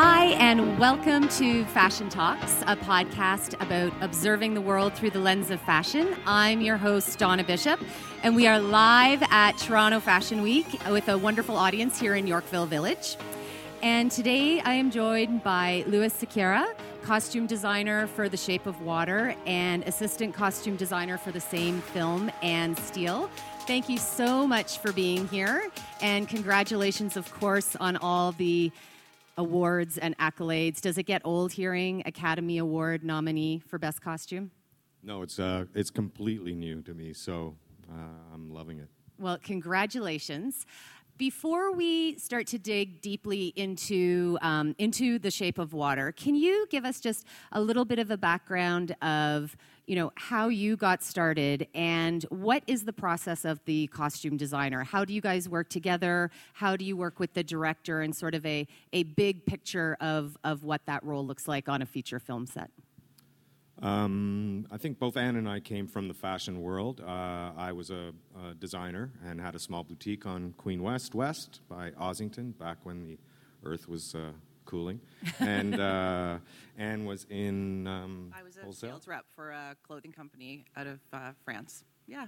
Hi, and welcome to Fashion Talks, a podcast about observing the world through the lens of fashion. I'm your host, Donna Bishop, and we are live at Toronto Fashion Week with a wonderful audience here in Yorkville Village. And today I am joined by Louis Sequeira, costume designer for The Shape of Water and assistant costume designer for the same film Anne Steel. Thank you so much for being here, and congratulations, of course, on all the awards and accolades. Does it get old hearing Academy Award nominee for Best Costume? No, it's uh, it's completely new to me, so uh, I'm loving it. Well, congratulations. Before we start to dig deeply into um, into the shape of water, can you give us just a little bit of a background of you know how you got started and what is the process of the costume designer? How do you guys work together? How do you work with the director and sort of a a big picture of of what that role looks like on a feature film set? Um, I think both Anne and I came from the fashion world. Uh, I was a, a, designer and had a small boutique on Queen West West by Ossington back when the earth was uh, cooling. And uh, Anne was in. Um, I was a wholesale? sales rep for a clothing company out of uh, France. Yeah.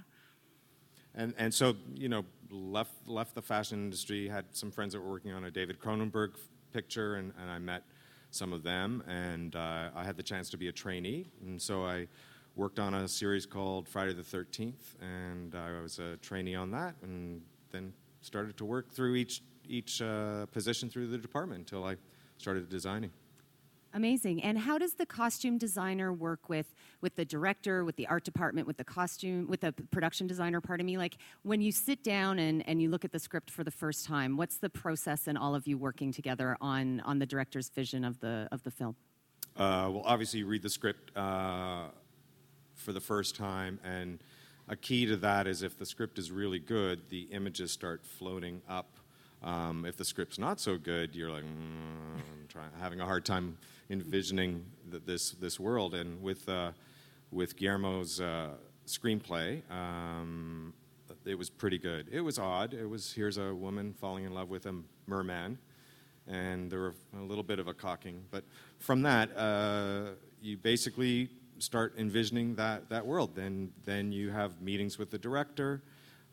And, and so, you know, left, left the fashion industry, had some friends that were working on a David Cronenberg picture, and, and I met some of them, and uh, I had the chance to be a trainee, and so I worked on a series called Friday the 13th, and I was a trainee on that, and then started to work through each each uh, position through the department until I started designing. Amazing. And how does the costume designer work with with the director, with the art department, with the costume, with the production designer? Pardon me. Like when you sit down and, and you look at the script for the first time, what's the process in all of you working together on on the director's vision of the of the film? Uh, well, obviously, you read the script uh, for the first time, and a key to that is if the script is really good, the images start floating up. Um, if the script's not so good, you're like, mm, I'm trying, having a hard time envisioning the, this this world. And with uh, with Guillermo's uh, screenplay, um, it was pretty good. It was odd. It was here's a woman falling in love with a merman, and there were a little bit of a cocking. But from that, uh, you basically start envisioning that that world. Then then you have meetings with the director.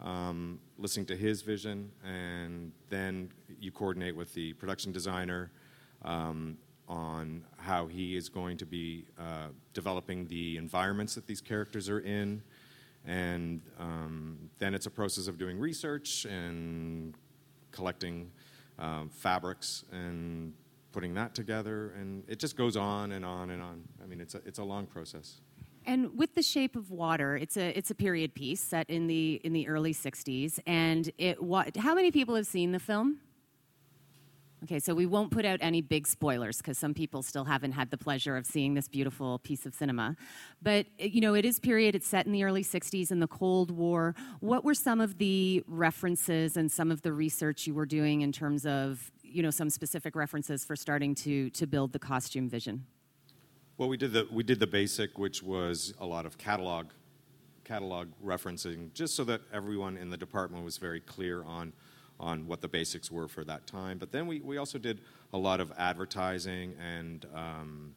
Um, listening to his vision, and then you coordinate with the production designer, um, on how he is going to be uh, developing the environments that these characters are in. And um, then it's a process of doing research and collecting um, fabrics and putting that together. And it just goes on and on and on. I mean, it's a, it's a long process. And with the Shape of Water, it's a it's a period piece set in the in the early '60s. And it? How many people have seen the film? Okay, so we won't put out any big spoilers because some people still haven't had the pleasure of seeing this beautiful piece of cinema. But, eh, you know, it is period, it's set in the early 60s in the Cold War. What were some of the references and some of the research you were doing in terms of, you know, some specific references for starting to, to build the costume vision? Well, we did the, we did the basic, which was a lot of catalog, catalog referencing, just so that everyone in the department was very clear on on what the basics were for that time. But then we, we also did a lot of advertising and um,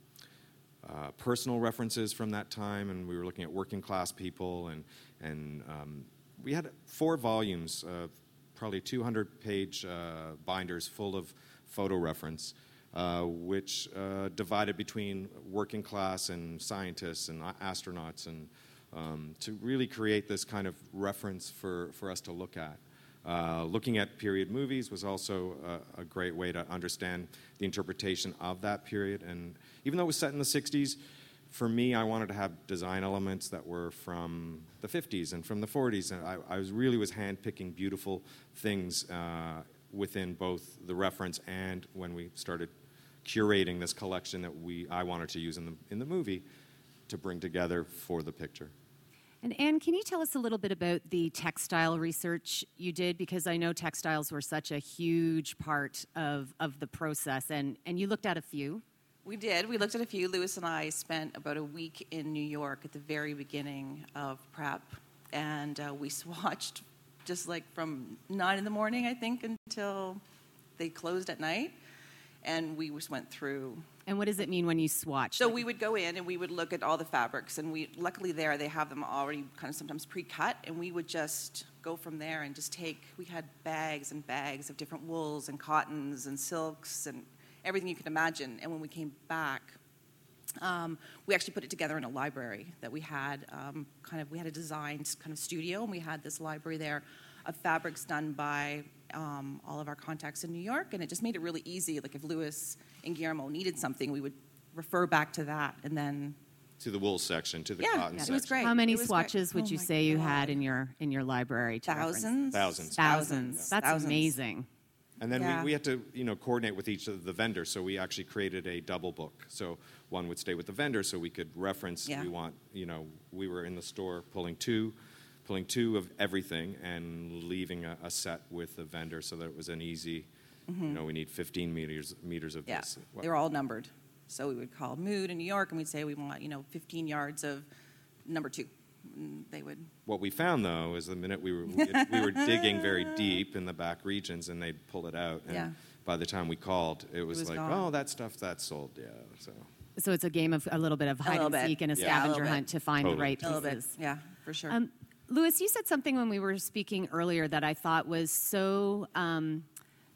uh, personal references from that time, and we were looking at working class people, and, and um, we had four volumes, uh, probably 200 page uh, binders full of photo reference. Uh, which uh, divided between working class and scientists and astronauts, and um, to really create this kind of reference for, for us to look at. Uh, looking at period movies was also a, a, great way to understand the interpretation of that period. And even though it was set in the 60s, for me, I wanted to have design elements that were from the 50s and from the 40s. And I, I was really was handpicking beautiful things uh, within both the reference and when we started curating this collection that we I wanted to use in the in the movie to bring together for the picture. And Anne, can you tell us a little bit about the textile research you did? Because I know textiles were such a huge part of, of the process, and, and you looked at a few. We did. We looked at a few. Louis and I spent about a week in New York at the very beginning of prep, and uh, we swatched just like from nine in the morning, I think, until they closed at night. And we just went through And what does it mean when you swatch? so Like, we would go in and we would look at all the fabrics, and we luckily there they have them already kind of sometimes pre-cut, and we would just go from there and just take. We had bags and bags of different wools and cottons and silks and everything you can imagine. And when we came back, um, we actually put it together in a library that we had. Um, kind of we had a designed kind of studio, and we had this library there of fabrics done by um, all of our contacts in New York, and it just made it really easy. Like if Lewis and Guillermo needed something, we would refer back to that, and then To the wool section, to the Yeah, cotton it section. It was great. How many It was great. swatches would Oh you my say you had in your in your library? to reference? Thousands. Thousands. Thousands. That's Thousands. amazing. And then Yeah. we, we had to, you know, coordinate with each of the vendors. So we actually created a double book. So one would stay with the vendor, so we could reference. Yeah. We want, you know, we were in the store pulling two, pulling two of everything, and leaving a, a set with the vendor, so that it was an easy. You know, we need 15 meters meters of Mm-hmm. Yeah, this. they were all numbered. So we would call Mood in New York, and we'd say we want, you know, 15 yards of number two. And they would, What we found though is the minute we were we were digging very deep in the back regions, and they'd pull it out, and Yeah. by the time we called, it was, was like, gone. oh, that stuff that's sold, yeah. So So it's a game of a little bit of hide little and bit. seek and a Yeah, a little scavenger bit. hunt to find Totally. the right a little bit, pieces. yeah, for sure. Um, Lewis, you said something when we were speaking earlier that I thought was so um,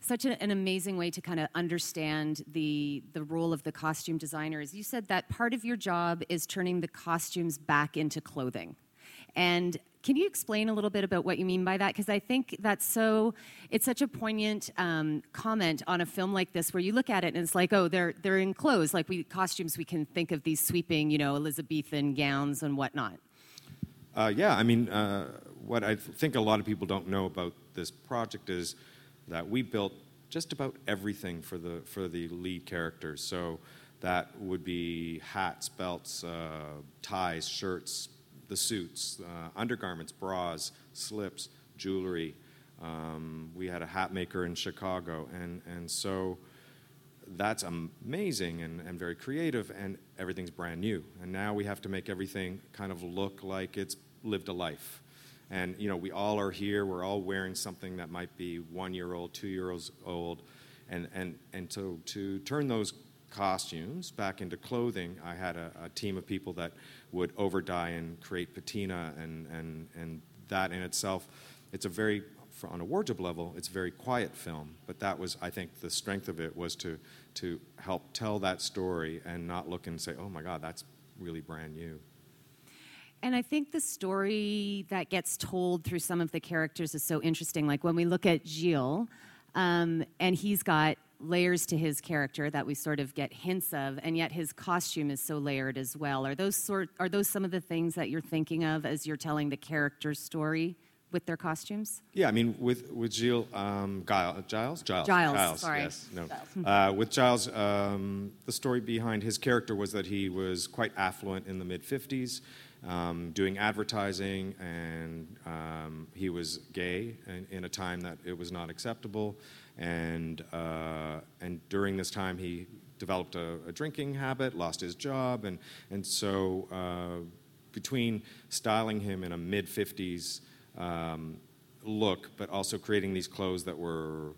such an amazing way to kind of understand the the role of the costume designers. You said that part of your job is turning the costumes back into clothing, and can you explain a little bit about what you mean by that? Because I think that's so it's such a poignant um, comment on a film like this, where you look at it and it's like, oh, they're they're in clothes, like we costumes. We can think of these sweeping, you know, Elizabethan gowns and whatnot. Uh, yeah, I mean, uh, what I think a lot of people don't know about this project is that we built just about everything for the for the lead characters. So that would be hats, belts, uh, ties, shirts, the suits, uh, undergarments, bras, slips, jewelry. Um, we had a hat maker in Chicago, and and so that's amazing and, and very creative, and everything's brand new. And now we have to make everything kind of look like it's lived a life. And you know, we all are here. We're all wearing something that might be one year old, two years old, and and and so to turn those costumes back into clothing, I had a, a team of people that would over dye and create patina, and and and that in itself, it's a very on a wardrobe level, it's a very quiet film. But that was, I think, the strength of it was to to help tell that story and not look and say, "Oh my God, that's really brand new." And I think the story that gets told through some of the characters is so interesting. Like when we look at Gilles, um, and he's got layers to his character that we sort of get hints of, and yet his costume is so layered as well. Are those sort? Are those some of the things that you're thinking of as you're telling the character's story with their costumes? Yeah, I mean, with with Gilles, um, Giles, Giles, Giles, Giles, sorry. Yes, no. Uh, with Giles, um, the story behind his character was that he was quite affluent in the mid '50s, um, doing advertising, and um, he was gay in, in a time that it was not acceptable, and uh, and during this time he developed a, a drinking habit, lost his job, and and so uh, between styling him in a mid '50s um, look, but also creating these clothes that were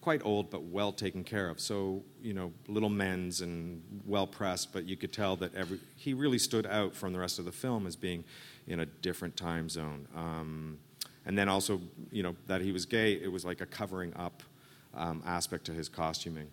quite old but well taken care of. So you know, little men's and well pressed, but you could tell that every he really stood out from the rest of the film as being in a different time zone. Um, and then also, you know, that he was gay. It was like a covering up um, aspect to his costuming.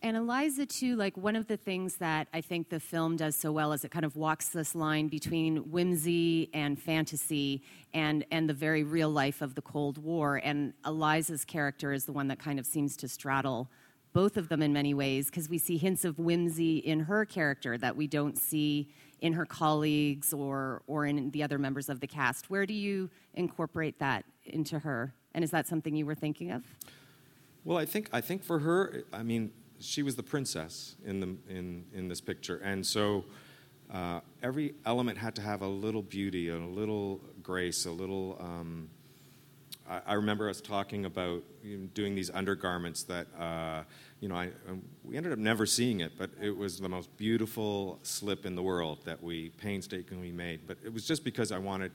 And Elisa, too, like one of the things that I think the film does so well is it kind of walks this line between whimsy and fantasy and, and the very real life of the Cold War. And Elisa's character is the one that kind of seems to straddle both of them in many ways because we see hints of whimsy in her character that we don't see in her colleagues or, or in the other members of the cast. Where do you incorporate that into her? And is that something you were thinking of? Well, I think I think for her, I mean, she was the princess in the in in this picture, and so uh, every element had to have a little beauty, a little grace, a little. Um, I, I remember us talking about doing these undergarments that uh, you know I, um, we ended up never seeing it, but it was the most beautiful slip in the world that we painstakingly made. But it was just because I wanted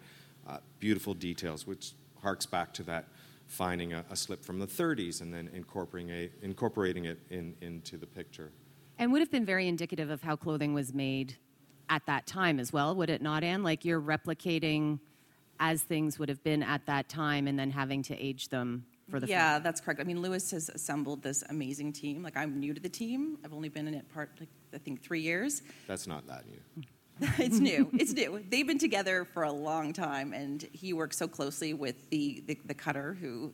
uh, beautiful details, which harks back to that finding a, a slip from the 30s and then incorporating, a, incorporating it in, into the picture. And would have been very indicative of how clothing was made at that time as well, would it not, Anne? Like you're replicating as things would have been at that time and then having to age them for the yeah, film. that's correct. I mean, Lewis has assembled this amazing team. Like I'm new to the team. I've only been in it part, like I think, three years. That's not that new. it's new. It's new. They've been together for a long time, and he works so closely with the, the, the cutter who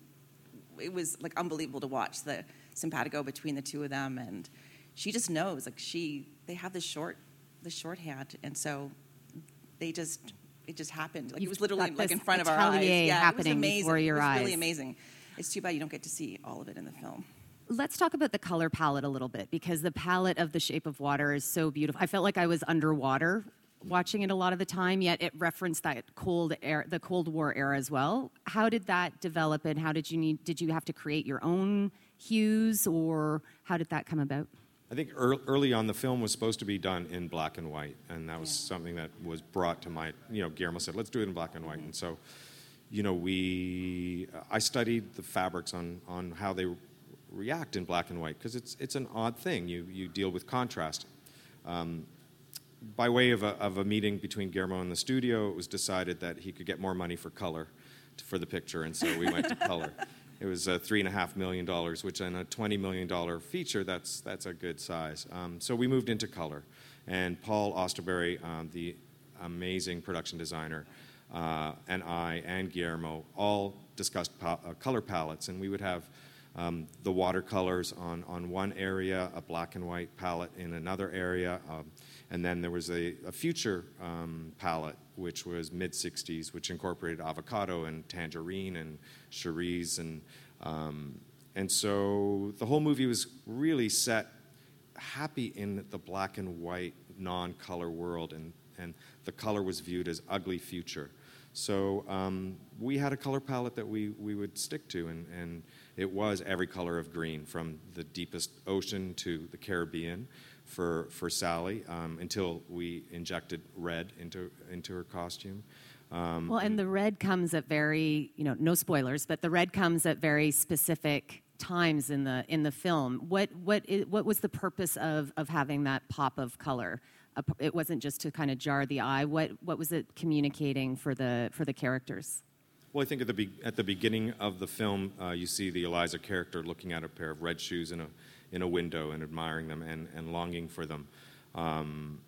it was like unbelievable to watch the simpatico between the two of them, and she just knows like she they have this short the shorthand, and so they just it just happened. Like You've it was literally like in front of our eyes. Yeah, happening it was amazing. before your it was eyes. really amazing. It's too bad you don't get to see all of it in the film. Let's talk about the color palette a little bit because the palette of The Shape of Water is so beautiful. I felt like I was underwater watching it a lot of the time, yet it referenced that cold air, the Cold War era as well. How did that develop, and how did you need? Did you have to create your own hues, or how did that come about? I think early on the film was supposed to be done in black and white, and that was yeah. something that was brought to my. You know, Guillermo said, "Let's do it in black and white," mm-hmm. and so, you know, we I studied the fabrics on on how they react in black and white because it's it's an odd thing. You you deal with contrast. Um, by way of a, of a meeting between Guillermo and the studio, it was decided that he could get more money for color to, for the picture, and so we went to color. It was uh, three and a half million dollars, which in a twenty million dollar feature, that's that's a good size. Um, so we moved into color, and Paul Austerberry, um, the amazing production designer, uh, and I and Guillermo all discussed pa- uh, color palettes, and we would have. Um, the watercolors on, on one area, a black and white palette in another area, um, and then there was a, a future um, palette, which was mid 60s, which incorporated avocado and tangerine and cerise. And, um, and so the whole movie was really set happy in the black and white, non color world. And, and the color was viewed as ugly future. So um, we had a color palette that we, we would stick to, and, and it was every color of green, from the deepest ocean to the Caribbean for, for Sally um, until we injected red into, into her costume. Um, well, and the red comes at very, you know, no spoilers, but the red comes at very specific times in the in the film. What what is, what was the purpose of of having that pop of color? It wasn't just to kind of jar the eye. What what was it communicating for the for the characters? Well, I think at the be- at the beginning of the film, uh, you see the Elisa character looking at a pair of red shoes in a in a window and admiring them and, and longing for them. Um,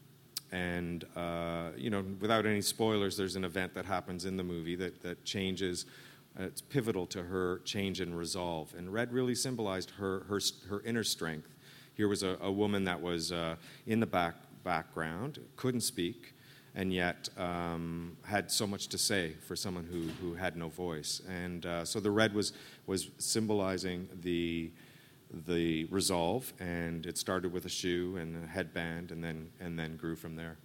and, uh, you know, without any spoilers, there's an event that happens in the movie that, that changes. Uh, it's pivotal to her change and resolve. And Red really symbolized her, her, her inner strength. Here was a, a woman that was uh, in the back, background, couldn't speak, and yet um, had so much to say for someone who, who had no voice. And uh, so the red was, was symbolizing the, the resolve, and it started with a shoe and a headband, and then and then grew from there.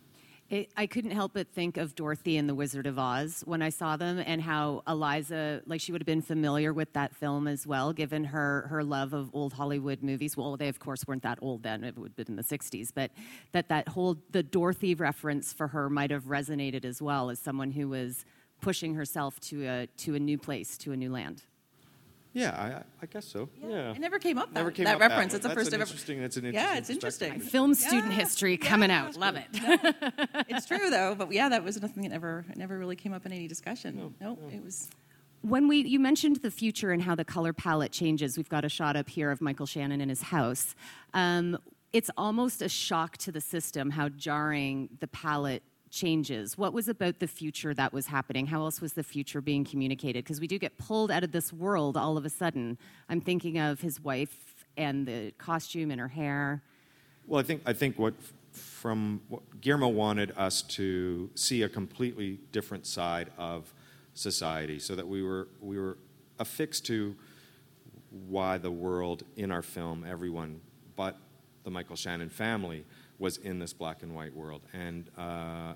It, I couldn't help but think of Dorothy and the Wizard of Oz when I saw them, and how Elisa, like she would have been familiar with that film as well, given her her love of old Hollywood movies. Well, they of course weren't that old then; it would have been in the '60s. But that that whole the Dorothy reference for her might have resonated as well as someone who was pushing herself to a to a new place, to a new land. Yeah, I, I guess so. Yeah. It never came up. That, Never came that up reference. That it's the that's first an ever. interesting. That's an interesting. Yeah, it's interesting. Film student Yeah, history coming that's out. Love it. it's true though, but yeah, that was nothing that ever it never really came up in any discussion. No, it was. When we you mentioned the future and how the color palette changes, we've got a shot up here of Michael Shannon in his house. Um, it's almost a shock to the system how jarring the palette changes. What was about the future that was happening? How else was the future being communicated? Because we do get pulled out of this world all of a sudden. I'm thinking of his wife and the costume and her hair. Well, I think I think what from what Guillermo wanted us to see a completely different side of society, so that we were we were affixed to why the world in our film, everyone but the Michael Shannon family, was in this black and white world. And uh,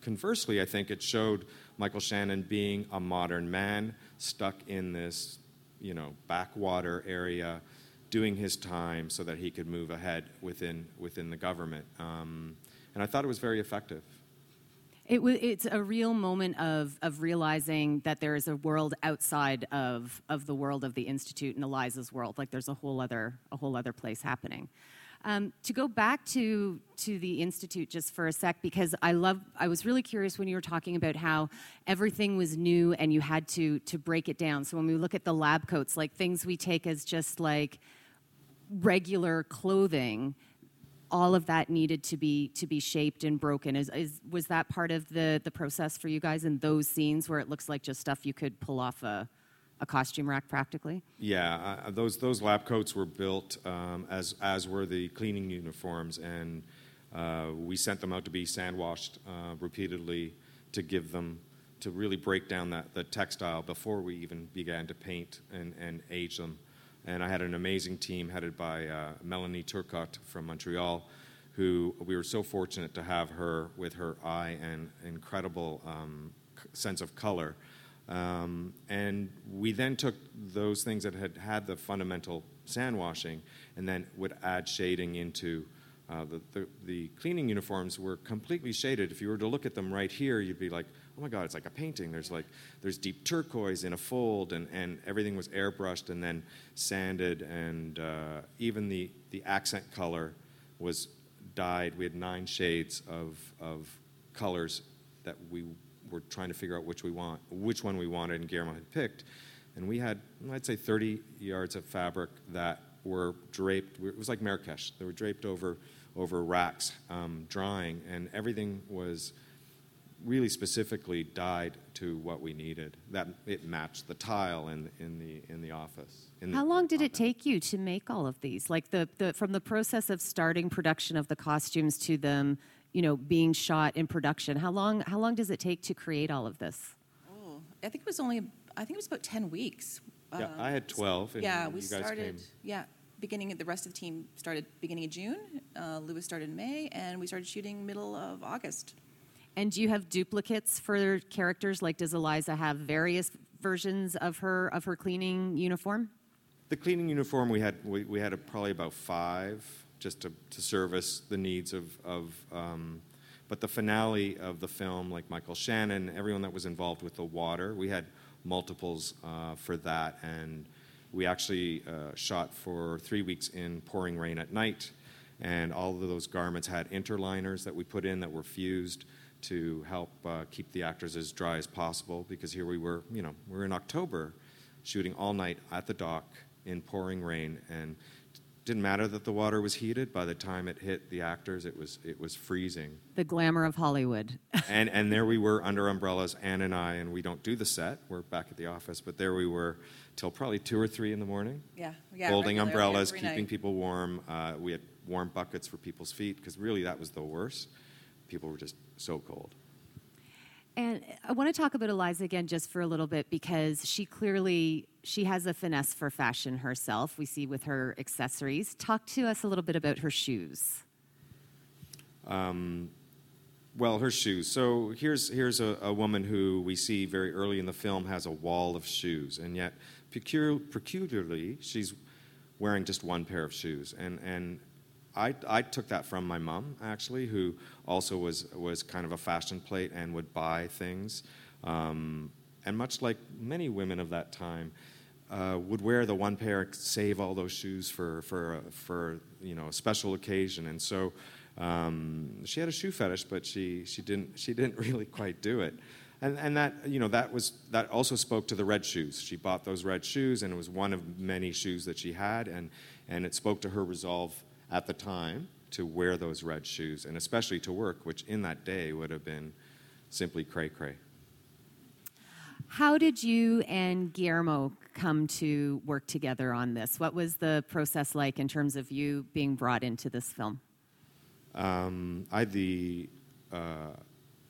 conversely, I think it showed Michael Shannon being a modern man stuck in this, you know, backwater area, doing his time so that he could move ahead within within the government. Um, and I thought it was very effective. It was, it's a real moment of, of realizing that there is a world outside of, of the world of the Institute and Elisa's world. Like there's a whole other, a whole other place happening. Um, to go back to to the institute just for a sec, because I love. I was really curious when you were talking about how everything was new and you had to to break it down. So when we look at the lab coats, like things we take as just like regular clothing, all of that needed to be to be shaped and broken. Is, is was that part of the the process for you guys in those scenes where it looks like just stuff you could pull off a a costume rack practically? Yeah, uh, those those lab coats were built um, as as were the cleaning uniforms, and uh, we sent them out to be sand washed uh, repeatedly to give them to really break down that the textile before we even began to paint and, and age them. And I had an amazing team headed by uh, Melanie Turcotte from Montreal, who we were so fortunate to have her with her eye and incredible um, sense of color um, and we then took those things that had had the fundamental sand washing and then would add shading into uh, the, the, the, cleaning uniforms were completely shaded. If you were to look at them right here, you'd be like, oh my God, it's like a painting. There's like, there's deep turquoise in a fold and, and everything was airbrushed and then sanded and uh, even the, the accent color was dyed. We had nine shades of, of colors that we were trying to figure out which we want, which one we wanted, and Guillermo had picked. And we had, I'd say, 30 yards of fabric that were draped. It was like Marrakesh. They were draped over over racks, um, drying, and everything was really specifically dyed to what we needed. That it matched the tile in in the in the office. In How the long did it take you to make all of these? Like the, the from the process of starting production of the costumes to them you know, being shot in production. How long, how long does it take to create all of this? Oh, I think it was only, I think it was about 10 weeks. Yeah, Um, I had 12, and yeah, you we guys started. came. Yeah, beginning. of The rest of the team started beginning of June. Uh, Lewis started in May, and we started shooting middle of August. And do you have duplicates for characters? Like, does Elisa have various versions of her of her cleaning uniform? The cleaning uniform we had we, we had a, probably about five just to, to service the needs of, of um, but the finale of the film, like Michael Shannon, everyone that was involved with the water, we had multiples uh, for that, and we actually uh, shot for three weeks in pouring rain at night, and all of those garments had interliners that we put in that were fused to help uh, keep the actors as dry as possible, because here we were, you know, we're in October, shooting all night at the dock in pouring rain, and didn't matter that the water was heated. By the time it hit the actors, it was it was freezing. The glamour of Hollywood. and and there we were under umbrellas, Anne and I, and we don't do the set. We're back at the office, but there we were till probably two or three in the morning. Yeah, yeah. Holding umbrellas, every keeping night. people warm. Uh, we had warm buckets for people's feet because really that was the worst. People were just so cold. And I want to talk about Elisa again just for a little bit because she clearly she has a finesse for fashion herself. We see with her accessories. Talk to us a little bit about her shoes. Um, well, her shoes. So here's here's a, a woman who we see very early in the film has a wall of shoes, and yet peculiar, peculiarly she's wearing just one pair of shoes. And and I I took that from my mom actually, who also was was kind of a fashion plate and would buy things, um, and much like many women of that time. Uh, would wear the one pair, save all those shoes for for for you know a special occasion, and so um, she had a shoe fetish, but she, she, didn't, she didn't really quite do it. And, and that, you know, that, was, that also spoke to the red shoes. She bought those red shoes, and it was one of many shoes that she had, and, and it spoke to her resolve at the time to wear those red shoes, and especially to work, which in that day would have been simply cray cray. How did you and Guillermo come to work together on this? What was the process like in terms of you being brought into this film? Um, I had the uh,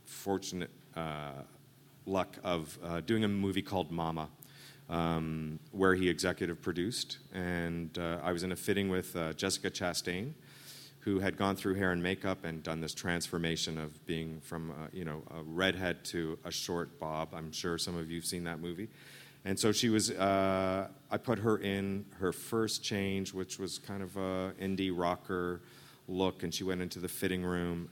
fortunate uh, luck of uh, doing a movie called Mama, um, where he executive produced, and uh, I was in a fitting with uh, Jessica Chastain, who had gone through hair and makeup and done this transformation of being from uh, you know a redhead to a short bob. I'm sure some of you've seen that movie. And so she was. Uh, I put her in her first change, which was kind of a indie rocker look, and she went into the fitting room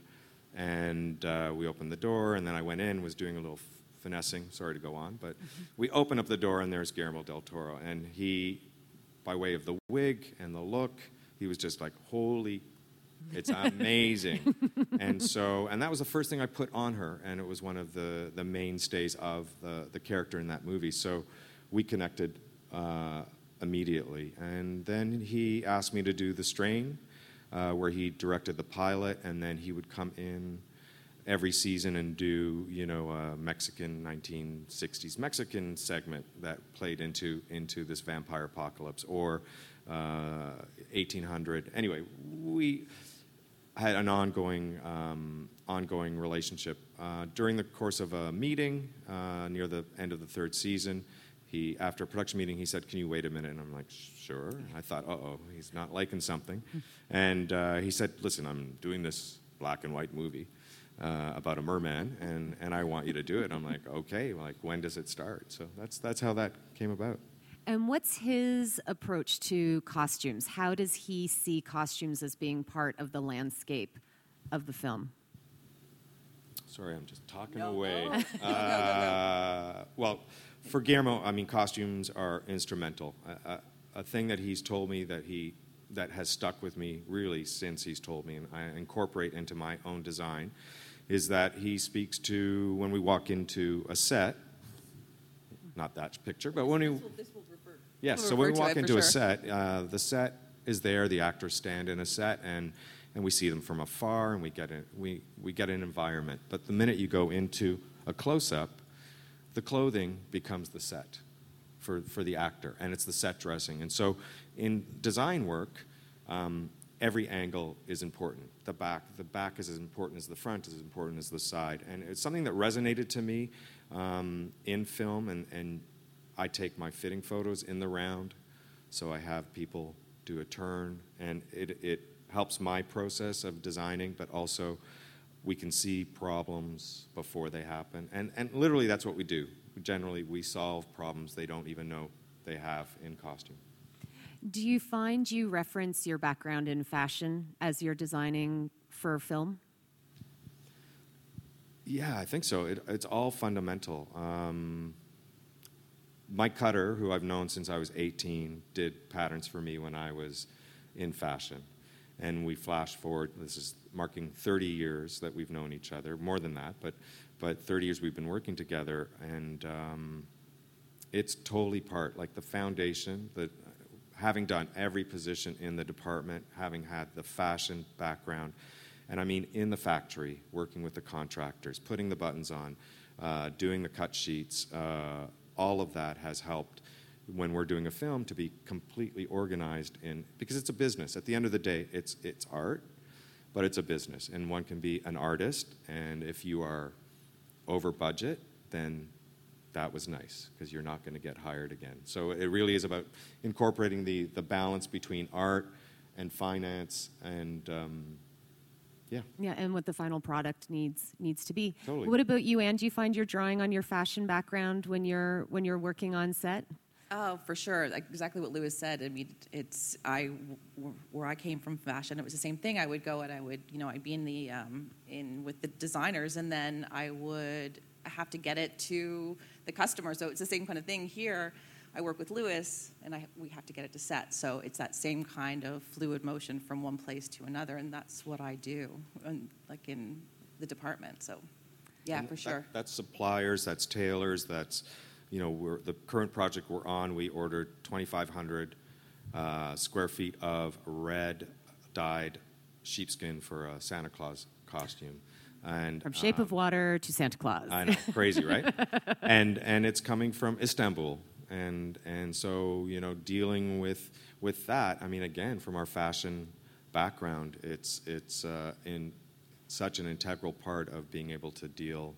And uh, we opened the door, and then I went in, was doing a little finessing. Sorry to go on, but we open up the door, and there's Guillermo del Toro. And he, by way of the wig and the look, he was just like, holy it's amazing. and so, and that was the first thing I put on her, and it was one of the, the mainstays of the, the character in that movie. So we connected uh, immediately. And then he asked me to do The Strain, uh, where he directed the pilot, and then he would come in every season and do, you know, a Mexican 1960s Mexican segment that played into, into this vampire apocalypse, or uh, 1800. Anyway, we had an ongoing, um, ongoing relationship. Uh, during the course of a meeting uh, near the end of the third season, he, after a production meeting, he said, "Can you wait a minute?" And I'm like, "Sure." I thought, "Uh oh, he's not liking something," and uh, he said, "Listen, I'm doing this black and white movie." Uh, about a merman, and, and I want you to do it. I'm like, okay, like when does it start? So that's that's how that came about. And what's his approach to costumes? How does he see costumes as being part of the landscape of the film? Sorry, I'm just talking no, away. No. Uh, well, for Guillermo, I mean, costumes are instrumental. A, a, thing that he's told me that he that has stuck with me really since he's told me, and I incorporate into my own design, is that he speaks to when we walk into a set. Not that picture, but when we. Yes, so when we walk into a set, uh, the set is there, the actors stand in a set, and, and we see them from afar, and we get, a, we, we get an environment. But the minute you go into a close up, the clothing becomes the set for, for the actor, and it's the set dressing. And so in design work, um, every angle is important. The back, the back is as important as the front, as important as the side. And it's something that resonated to me um, in film, and, and I take my fitting photos in the round, so I have people do a turn, and it, it helps my process of designing, but also we can see problems before they happen. And, and literally, that's what we do. Generally, we solve problems they don't even know they have in costume. Do you find you reference your background in fashion as you're designing for film? Yeah, I think so. It, it's all fundamental. Um, Mike Cutter, who I've known since I was 18, did patterns for me when I was in fashion. And we flash forward, this is marking 30 years that we've known each other, more than that, but, but 30 years we've been working together. And um, it's totally part, like the foundation, that having done every position in the department, having had the fashion background, and I mean in the factory, working with the contractors, putting the buttons on, uh, doing the cut sheets, uh, all of that has helped when we're doing a film to be completely organized in because it's a business. At the end of the day it's it's art but it's a business and one can be an artist and if you are over budget then that was nice because you're not going to get hired again so it really is about incorporating the the balance between art and finance and um, yeah. Yeah, and what the final product needs needs to be. Totally. What about you, Anne? Do you find you're drawing on your fashion background when you're when you're working on set? Oh, for sure. Like exactly what Lewis said. I mean, it's I where I came from fashion. It was the same thing. I would go and I would, you know, I'd be in the um, in with the designers, and then I would have to get it to the customer. So it's the same kind of thing here. I work with Lewis, and I, we have to get it to set. So it's that same kind of fluid motion from one place to another, and that's what I do, and, like in the department. So, yeah, and for sure. That, that's suppliers, that's tailors, that's you know, we're, the current project we're on. We ordered 2,500 uh, square feet of red dyed sheepskin for a Santa Claus costume. And, from Shape um, of Water to Santa Claus. I know, crazy, right? and and it's coming from Istanbul, and and so you know dealing with with that i mean again from our fashion background it's it's uh, in such an integral part of being able to deal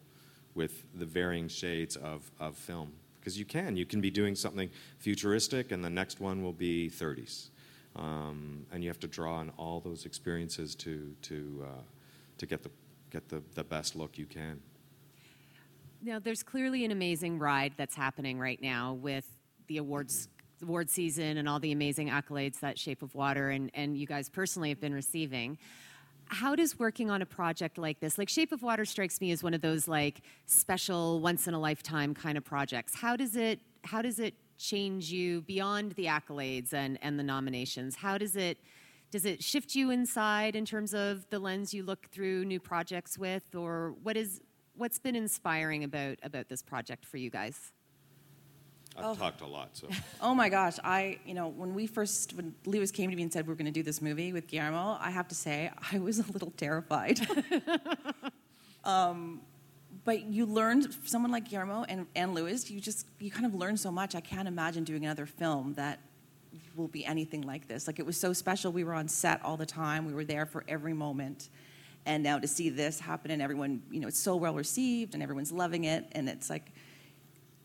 with the varying shades of, of film. Because you can. You can be doing something futuristic and the next one will be 30s um, and you have to draw on all those experiences to to uh, to get the get the, the best look you can now, there's clearly an amazing ride that's happening right now with the awards award season and all the amazing accolades that Shape of Water and, and you guys personally have been receiving. how does working on a project like this, like Shape of Water, strikes me as one of those like special, once in a lifetime kind of projects. How does it how does it change you beyond the accolades and and the nominations? How does it does it shift you inside in terms of the lens you look through new projects with, or what is what's been inspiring about about this project for you guys? I've Oh. talked a lot, so Oh my gosh, I, you know, when we first, when Lewis came to me and said we're going to do this movie with Guillermo, I have to say, I was a little terrified. um, but you learned, someone like Guillermo and, and Lewis, you just, you kind of learn so much. I can't imagine doing another film that will be anything like this. Like, it was so special. We were on set all the time, we were there for every moment. And now to see this happen and everyone, you know, it's so well received and everyone's loving it. And it's like,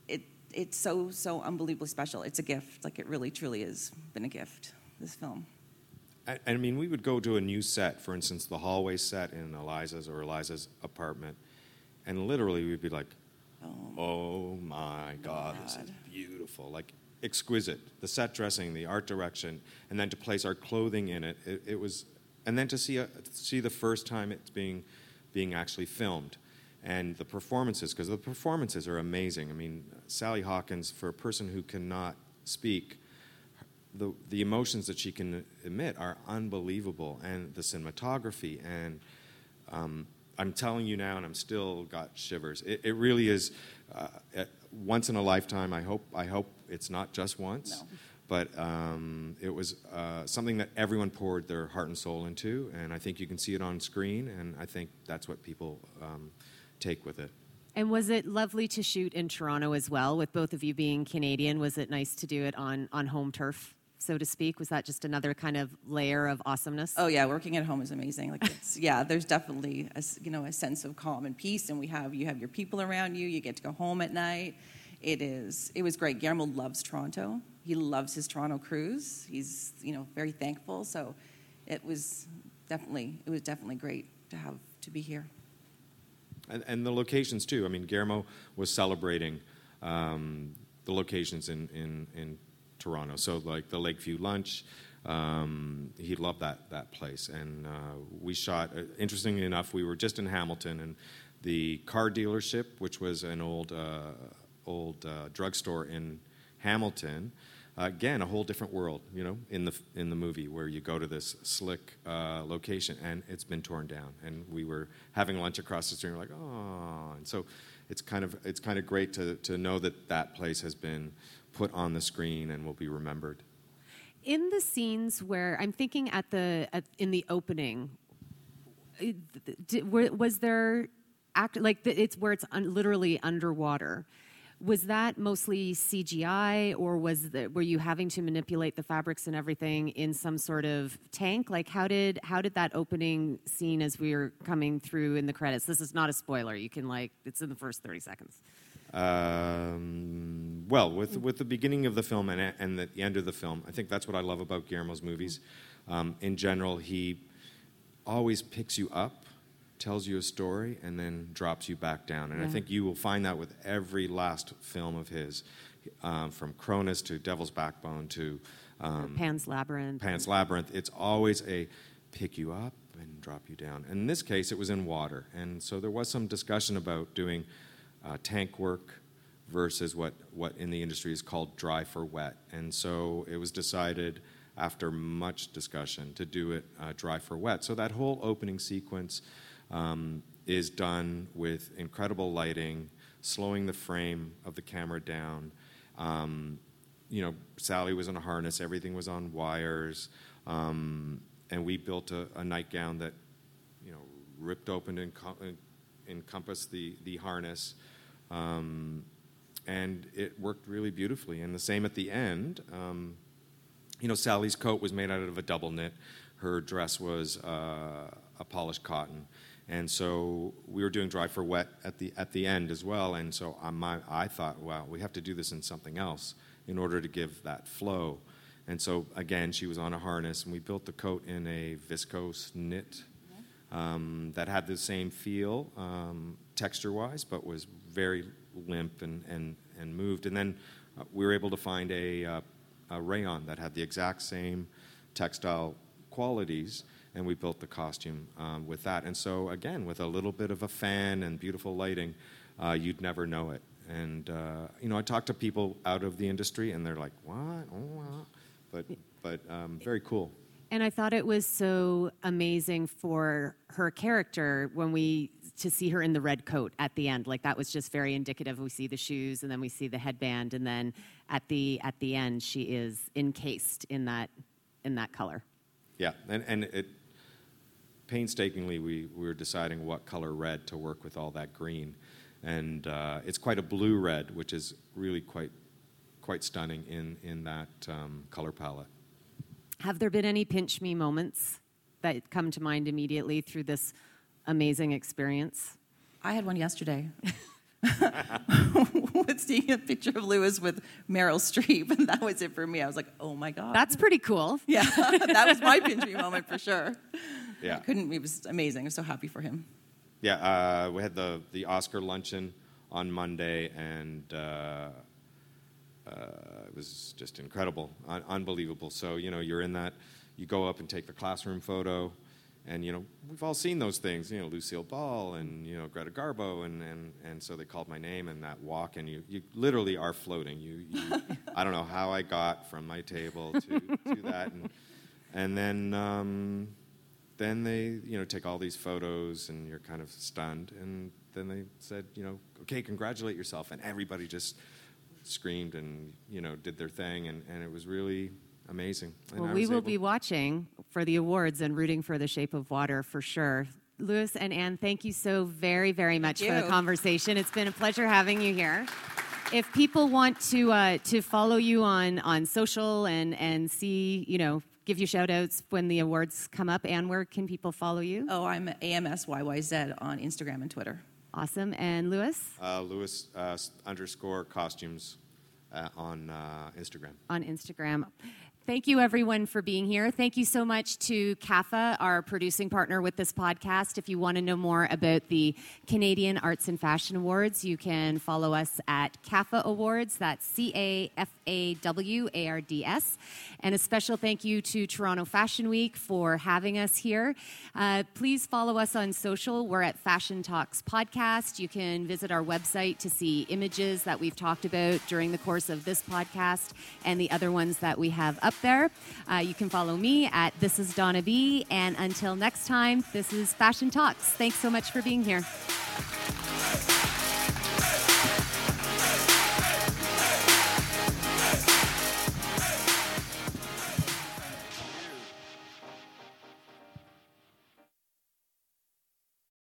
it, it's so so unbelievably special. It's a gift. Like it really truly has been a gift. This film. I, I mean, we would go to a new set, for instance, the hallway set in Elisa's or Elisa's apartment, and literally we'd be like, "Oh, oh my God, this is beautiful!" Like exquisite. The set dressing, the art direction, and then to place our clothing in it, it, it was, and then to see a, see the first time it's being being actually filmed. And the performances, because the performances are amazing. I mean, Sally Hawkins, for a person who cannot speak, the, the emotions that she can emit are unbelievable and the cinematography and um, i'm telling you now and i'm still got shivers it, it really is uh, once in a lifetime i hope i hope it's not just once No. but um, it was uh, something that everyone poured their heart and soul into and i think you can see it on screen and i think that's what people um, take with it And was it lovely to shoot in Toronto as well, with both of you being Canadian? Was it nice to do it on, on home turf, so to speak? Was that just another kind of layer of awesomeness? Oh yeah, working at home is amazing. Like it's yeah, there's definitely a, s- you know a sense of calm and peace, and we have you have your people around you. You get to go home at night. It is it was great. Guillermo loves Toronto. He loves his Toronto cruise. He's you know very thankful. So it was definitely it was definitely great to have to be here. and, and the locations too. I mean, Guillermo was celebrating um, the locations in, in, in Toronto. So like the Lakeview Lunch, um, he loved that that place. And uh, we shot. Uh, interestingly enough, we were just in Hamilton, and the car dealership, which was an old uh, old uh, drugstore in Hamilton. Again, a whole different world, you know, in the in the movie where you go to this slick uh, location and it's been torn down. And we were having lunch across the street, and we're like, oh, and so it's kind of it's kind of great to to know that that place has been put on the screen and will be remembered. in the scenes where I'm thinking at the at, in the opening, uh, did, was there act like the, it's where it's un, literally underwater? Was that mostly CGI, or was the, were you having to manipulate the fabrics and everything in some sort of tank? Like how did how did that opening scene as we were coming through in the credits? This is not a spoiler. You can like it's in the first thirty seconds. Um, well, with with the beginning of the film and and the end of the film, I think that's what I love about Guillermo's movies. Um, in general, he always picks you up, tells you a story, and then drops you back down. And I think you will find that with every last film of his, um, from Cronos to Devil's Backbone to um, Pan's Labyrinth. Pan's Labyrinth, it's always a pick you up and drop you down. And in this case, it was in water. And so there was some discussion about doing uh, tank work versus what, what in the industry is called dry for wet. And so it was decided after much discussion to do it uh, dry for wet. So that whole opening sequence um, is done with incredible lighting, slowing the frame of the camera down. Um, you know, Sally was in a harness, everything was on wires, um, and we built a, a nightgown that, you know, ripped open and encom- encompassed the, the harness. Um, and it worked really beautifully. And the same at the end. Um, you know, Sally's coat was made out of a double knit. Her dress was uh, a polished cotton, and so we were doing dry for wet at the at the end as well. And so on my, I thought, wow, we have to do this in something else in order to give that flow. And so again, she was on a harness, and we built the coat in a viscose knit um, that had the same feel um, texture-wise, but was very limp and, and, and moved. And then uh, we were able to find a, uh, a rayon that had the exact same textile qualities, and we built the costume um, with that. And so, again, with a little bit of a fan and beautiful lighting, uh, you'd never know it. And uh, you know, I talk to people out of the industry, and they're like, "What? Oh, wow." But but um, very cool. And I thought it was so amazing for her character when we to see her in the red coat at the end. Like that was just very indicative. We see the shoes and then we see the headband and then at the at the end she is encased in that in that color. Yeah, and and it painstakingly we, we were deciding what color red to work with all that green, and uh, it's quite a blue red, which is really quite quite stunning in in that um, color palette. Have there been any pinch me moments that come to mind immediately through this amazing experience? I had one yesterday. with seeing a picture of Luis with Meryl Streep, and that was it for me. I was like, "Oh my god, that's pretty cool." Yeah, that was my pinch me moment for sure. Yeah, I couldn't. It was amazing. I was so happy for him. Yeah, uh, we had the the Oscar luncheon on Monday, and uh, uh, it was just incredible, un- unbelievable. So you know, you're in that. You go up and take the classroom photo and you know we've all seen those things you know lucille ball and you know greta garbo and, and, and so they called my name and that walk and you, you literally are floating you, you i don't know how i got from my table to, to that and, and then um, then they you know take all these photos and you're kind of stunned and then they said you know okay congratulate yourself and everybody just screamed and you know did their thing and, and it was really amazing. And well, we will able... be watching for the awards and rooting for The Shape of Water for sure. Luis and Anne, thank you so very, very much for the conversation. It's been a pleasure having you here. If people want to uh, to follow you on on social and and see, you know, give you shout outs when the awards come up, and where can people follow you? Oh, I'm AMSYYZ on Instagram and Twitter. Awesome. And Luis? Uh, Luis uh, underscore costumes uh, on uh, Instagram. On Instagram. Thank you, everyone, for being here. Thank you so much to CAFA, our producing partner with this podcast. If you want to know more about the Canadian Arts and Fashion Awards, you can follow us at CAFA Awards. That's C A F A W A R D S. And a special thank you to Toronto Fashion Week for having us here. Uh, please follow us on social. We're at Fashion Talks Podcast. You can visit our website to see images that we've talked about during the course of this podcast and the other ones that we have up there. Uh, you can follow me at This is Donna B. And until next time, this is Fashion Talks. Thanks so much for being here.